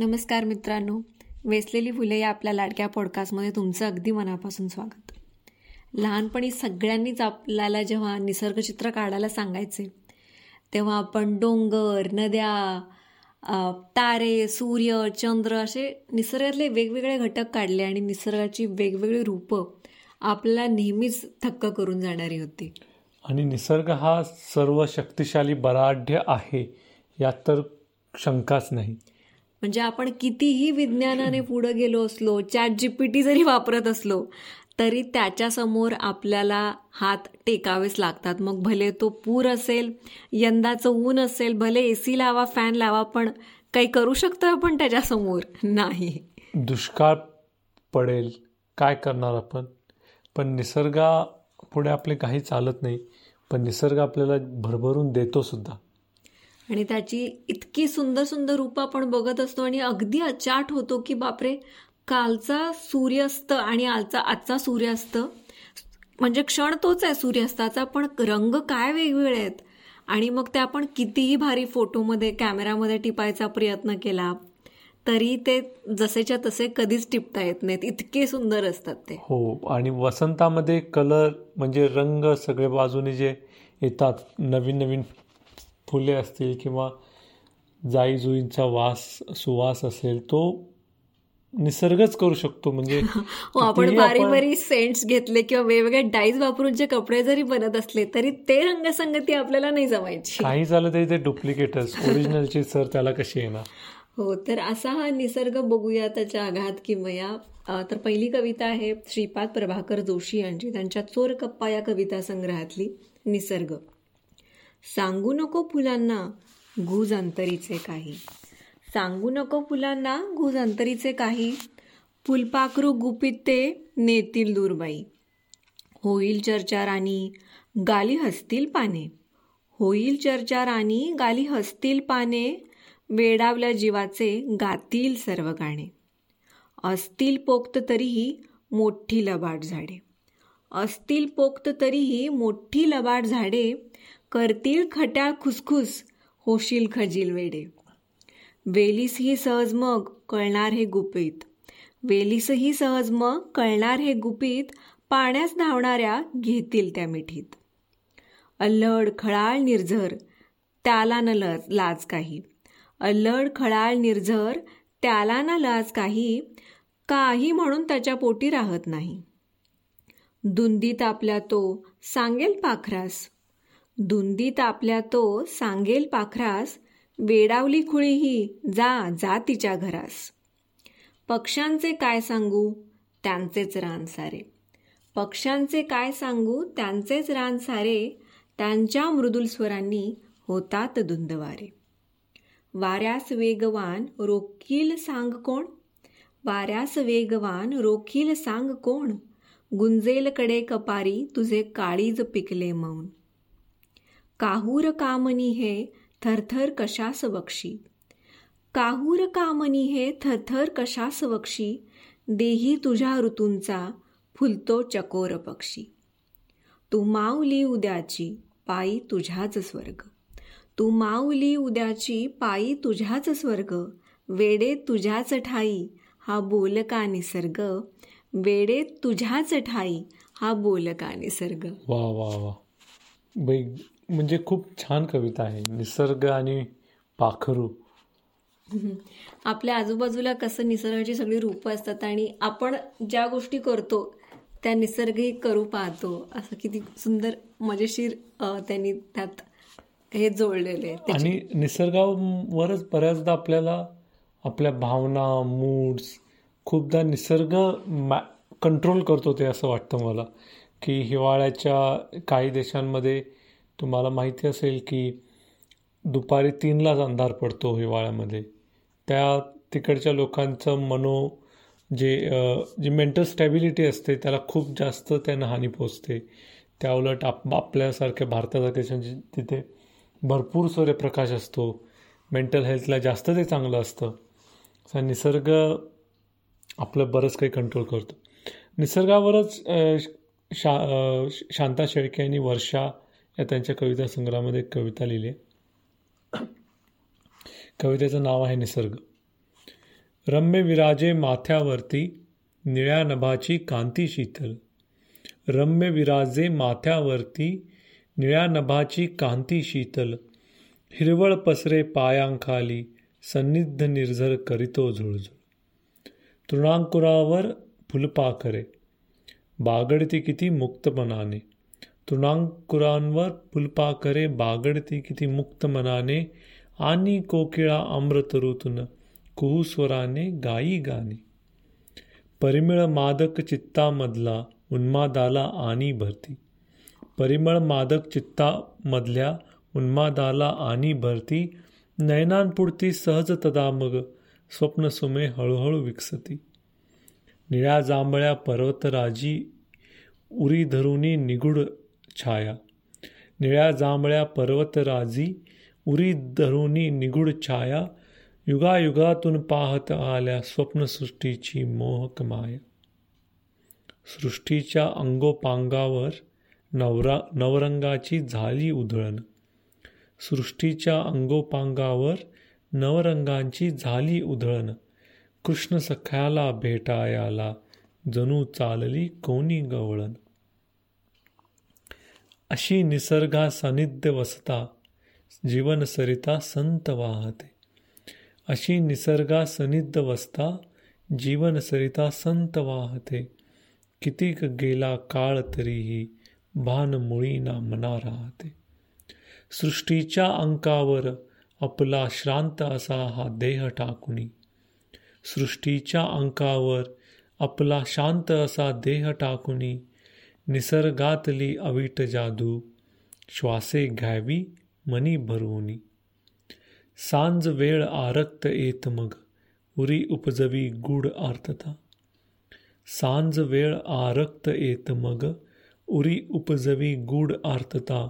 नमस्कार मित्रांनो वेसलेली फुले या आपल्या लाडक्या पॉडकास्टमध्ये तुमचं अगदी मनापासून स्वागत. लहानपणी सगळ्यांनीच आपल्याला जेव्हा निसर्गचित्र काढायला सांगायचे तेव्हा आपण डोंगर नद्या तारे सूर्य चंद्र असे निसर्गातले वेगवेगळे घटक काढले आणि निसर्गाची वेगवेगळी रूपं आपल्याला नेहमीच थक्क करून जाणारी होती. आणि निसर्ग हा सर्व शक्तिशाली बराढ्य आहे यात तर शंकाच नाही. म्हणजे आपण कितीही विज्ञानाने पुढे गेलो असलो चॅट जीपीटी जरी वापरत असलो तरी त्याच्यासमोर आपल्याला हात टेकावेच लागतात. मग भले तो पूर असेल यंदाचं ऊन असेल भले ए सी लावा फॅन लावा पण काही करू शकतो आपण त्याच्यासमोर? नाही. दुष्काळ पडेल काय करणार आपण? पण निसर्गा पुढे आपले काही चालत नाही पण निसर्ग आपल्याला भरभरून देतो सुद्धा. आणि त्याची इतकी सुंदर सुंदर रूपं आपण बघत असतो आणि अगदी अचाट होतो की बापरे कालचा सूर्यास्त आणि आजचा आजचा सूर्यास्त म्हणजे क्षण तोच आहे सूर्यास्ताचा पण रंग काय वेगवेगळे आहेत. आणि मग ते आपण कितीही भारी फोटोमध्ये कॅमेरामध्ये टिपायचा प्रयत्न केला तरी ते जसेच्या तसे कधीच टिपता येत नाहीत. इतके सुंदर असतात ते. हो आणि वसंतामध्ये कलर म्हणजे रंग सगळे बाजूने जे येतात नवीन नवीन फुले असतील किंवा जाई जुईंचा वास सुवास असेल तो निसर्गच करू शकतो. म्हणजे हो आपण बारी बारी सेंट्स घेतले किंवा वेगवेगळे डाईज वापरून जे कपडे जरी बनत असले तरी ते रंगसंगती आपल्याला नाही जमायची. काही झालं तरी ते डुप्लिकेटच. ओरिजिनलची सर त्याला कशी येणार? हो तर असा हा निसर्ग बघूया त्याच्या आघात किमया. तर पहिली कविता आहे श्रीपाद प्रभाकर जोशी यांची. त्यांच्या चोर कप्पा या कविता संग्रहातली निसर्ग. सांगू नको फुलांना गुज अंतरीचे काही. सांगू नको फुलांना गुज अंतरीचे काही. फुलपाखरू गुपित ते नेतील दूरबाई. होईल चर्चा राणी गाली हसतील पाने. होईल चर्चा राणी गाली हसतील पाने. वेडावल्या जीवाचे गातील सर्व गाणे. असतील पोक्त तरीही मोठी लबाड झाडे. असतील पोक्त तरीही मोठी लबाड झाडे. करतील खट्याळ खुसखुस होशील खजील वेडे. वेलीसही सहज मग कळणार हे गुपित. वेलीसही सहज मग कळणार हे गुपित पाण्यास धावणाऱ्या घेतील त्या मिठीत. अल्लड खळाळ निर्झर त्याला न लज लाज काही. अल्लड खळाळ निर्झर त्याला ना लाज काही काही म्हणून त्याच्या पोटी राहत नाही. दुंदीत आपल्या तो सांगेल पाखरास धुंदीत आपल्या तो सांगेल पाखरास वेडावली खुळी ही जा जा तिच्या घरास. पक्ष्यांचे काय सांगू? त्यांचेच रान सारे. पक्ष्यांचे काय सांगू? त्यांचेच रान सारे. त्यांच्या मृदुल स्वरांनी होतात धुंदवारे. वाऱ्यास वेगवान रोखील सांग कोण? वाऱ्यास वेगवान रोखील सांग कोण? गुंजेलकडे कपारी तुझे काळीज पिकले मौन. काहूर कामनी हे थरथर कशास बक्षी काहूर कामनी हे थरथर कशास बक्षी देही तुझ्या ऋतूंचा फुलतो चकोर पक्षी. तू माऊली उद्याची पायी तुझ्याच स्वर्ग. तू माऊली उद्याची पायी तुझ्याच स्वर्ग. वेडे तुझ्याच ठाई हा बोल का निसर्ग. वेडे तुझ्याच ठाई हा बोल का निसर्ग. वा वा वा. म्हणजे खूप छान कविता आहे. निसर्ग आणि पाखरू. आपल्या आजूबाजूला कसं निसर्गाची सगळी रूपं असतात आणि आपण ज्या गोष्टी करतो त्या निसर्गही करू पाहतो. असं किती सुंदर मजेशीर त्यांनी त्यात हे जोडलेले आणि निसर्गावरच बऱ्याचदा आपल्याला आपल्या भावना मूड्स खूपदा निसर्ग कंट्रोल करतो ते असं वाटतं मला. की हिवाळ्याच्या काही देशांमध्ये तुम्हाला माहिती असेल की दुपारी तीनलाच अंधार पडतो हिवाळ्यामध्ये. त्या तिकडच्या लोकांचं मनो जे जी मेंटल स्टॅबिलिटी असते त्याला खूप जास्त त्यांना हानी पोचते त्या उलट आप आपल्यासारख्या भारतासारख्या देशांची तिथे भरपूर सूर्यप्रकाश असतो. मेंटल हेल्थला जास्त ते चांगलं असतं. निसर्ग आपलं बरंच काही कंट्रोल करतो. निसर्गावरच शा शांता शेळके यांनी वर्षा या त्यांच्या कविता संग्रहामध्ये कविता लिहिली. कवितेचं नाव आहे निसर्ग. रम्य विराजे माथ्यावरती निळ्या नभाची कांती शीतल. रम्य विराजे माथ्यावरती निळ्या नभाची कांती शीतल. हिरवळ पसरे पायांखाली सन्निध निर्झर करीतो झुळझुळ. तृणांकुरावर फुलपाखरे. बागडती किती मुक्तपणाने. तृणांकुरांवर फुलपाखरे बागडती किती मुक्त मनाने आणि कोकिळा अमृतऋतून कुहुस्वराने गाई गाणे. परिमळ मादक चित्तामधला उन्मादाला आणि भरती. परिमळ मादक चित्तामधल्या उन्मादाला आणि भरती. नयनांपुरती सहज तदा मग स्वप्नसुमे हळूहळू विकसती. निळ्या जांभळ्या पर्वतराजी उरी धरुनी निगुड छाया. निळ्या जांभळ्या पर्वतराजी उरी धरुणी निगूढ छाया युगायुगातून पाहत आल्या स्वप्नसृष्टीची मोहक माया. सृष्टीच्या अंगोपांगावर नवरा नवरंगाची झाली उधळण. सृष्टीच्या अंगोपांगावर नवरंगांची झाली उधळण. कृष्ण सख्याला भेटायाला जणू चालली कोणी गवळण. अशी निसर्गा सानिध्य वसता जीवन सरिता संत वाहते. अशी निसर्गा सनिध वसता जीवन सरिता संत वाहते. कितीक गेला काळ तरीही भान मुळीना मना राहते. सृष्टीच्या अंकावर आपला श्रांत असा हा देह टाकुणी. सृष्टीच्या अंकावर आपला शांत असा देह टाकुणी. निसर्गातली अवीट जादू श्वासे घ्यावी मनी भरवूनी. सांज वेळ आरक्त येत मग उरी उपजवी गूढ आर्तता. सांज वेळ आरक्त येत मग उरी उपजवी गूढ आर्तता.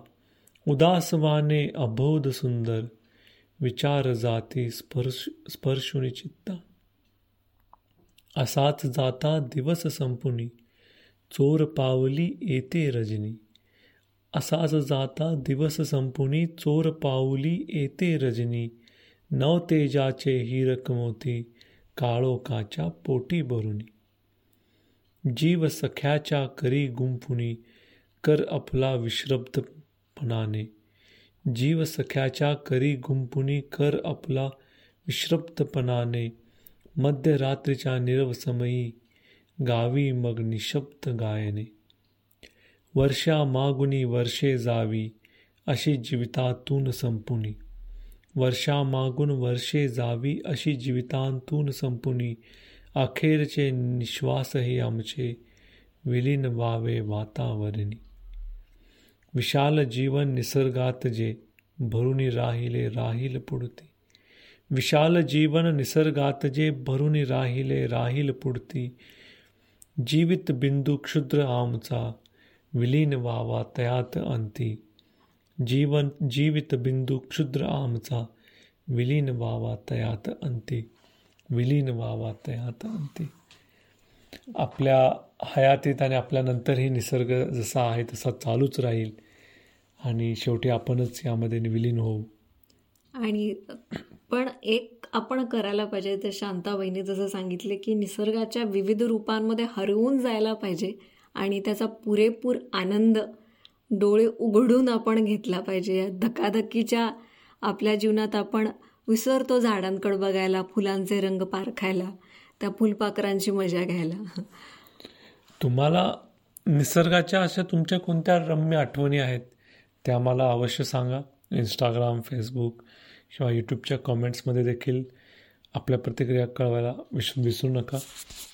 उदासवाने अबोध सुंदर विचार जाती स्पर्श स्पर्शुनी चित्ता असाच जाता दिवस संपुनी. चोर पावली येते रजनी. असाच जाता दिवस संपुनी चोर पावली येते रजनी. नवतेजाचे हिरक मोती काळोकाच्या पोटी भरुनी. जीव सख्याच्या करी गुंफुनी कर आपला विश्रब्धपणाने. जीव सख्याच्या करी गुंपुनी कर आपला विश्रब्धपणाने. मध्यरात्रीच्या निरवसमयी गावी मग निशब्द गायने. वर्षा मागुनी वर्षे जावी अशी जीवितातून संपुनी. वर्षामागून वर्षे जावी अशी जीवितांतून संपुनी. अखेरचे निश्वासही आमचे विलीन व्हावे वातावरणी. विशाल जीवन निसर्गात जे भरुनी राहिले राहील पुढती. विशाल जीवन निसर्गात जे भरुनी राहिले राहील पुढती. जीवित बिंदू क्षुद्र आमचा विलीन व्हावा तयात अंती. जीवन जीवित बिंदू क्षुद्र आमचा विलीन व्हावा तयात अंती. विलीन व्हावा तयात अंती. आपल्या हयातीत आणि आपल्यानंतरही निसर्ग जसा आहे तसा चालूच राहील. आणि शेवटी आपणच यामध्ये विलीन होऊ. आणि पण एक आपण करायला पाहिजे. तर शांताबाईने जसं सांगितले की निसर्गाच्या विविध रूपांमध्ये हरवून जायला पाहिजे आणि त्याचा पुरेपूर आनंद डोळे उघडून आपण घेतला पाहिजे. या धकाधकीच्या आपल्या जीवनात आपण विसरतो झाडांकडे बघायला फुलांचे रंग पारखायला त्या फुलपाखरांची मजा घ्यायला. तुम्हाला निसर्गाच्या अशा तुमच्या कोणत्या रम्य आठवणी आहेत? त्या मला अवश्य सांगा. इंस्टाग्राम फेसबुक किंवा यूट्यूबच्या कॉमेंट्समध्ये देखील आपल्या प्रतिक्रिया कळवायला विस विसरू नका.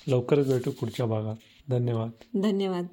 लवकरच भेटू पुढच्या भागात. धन्यवाद. धन्यवाद.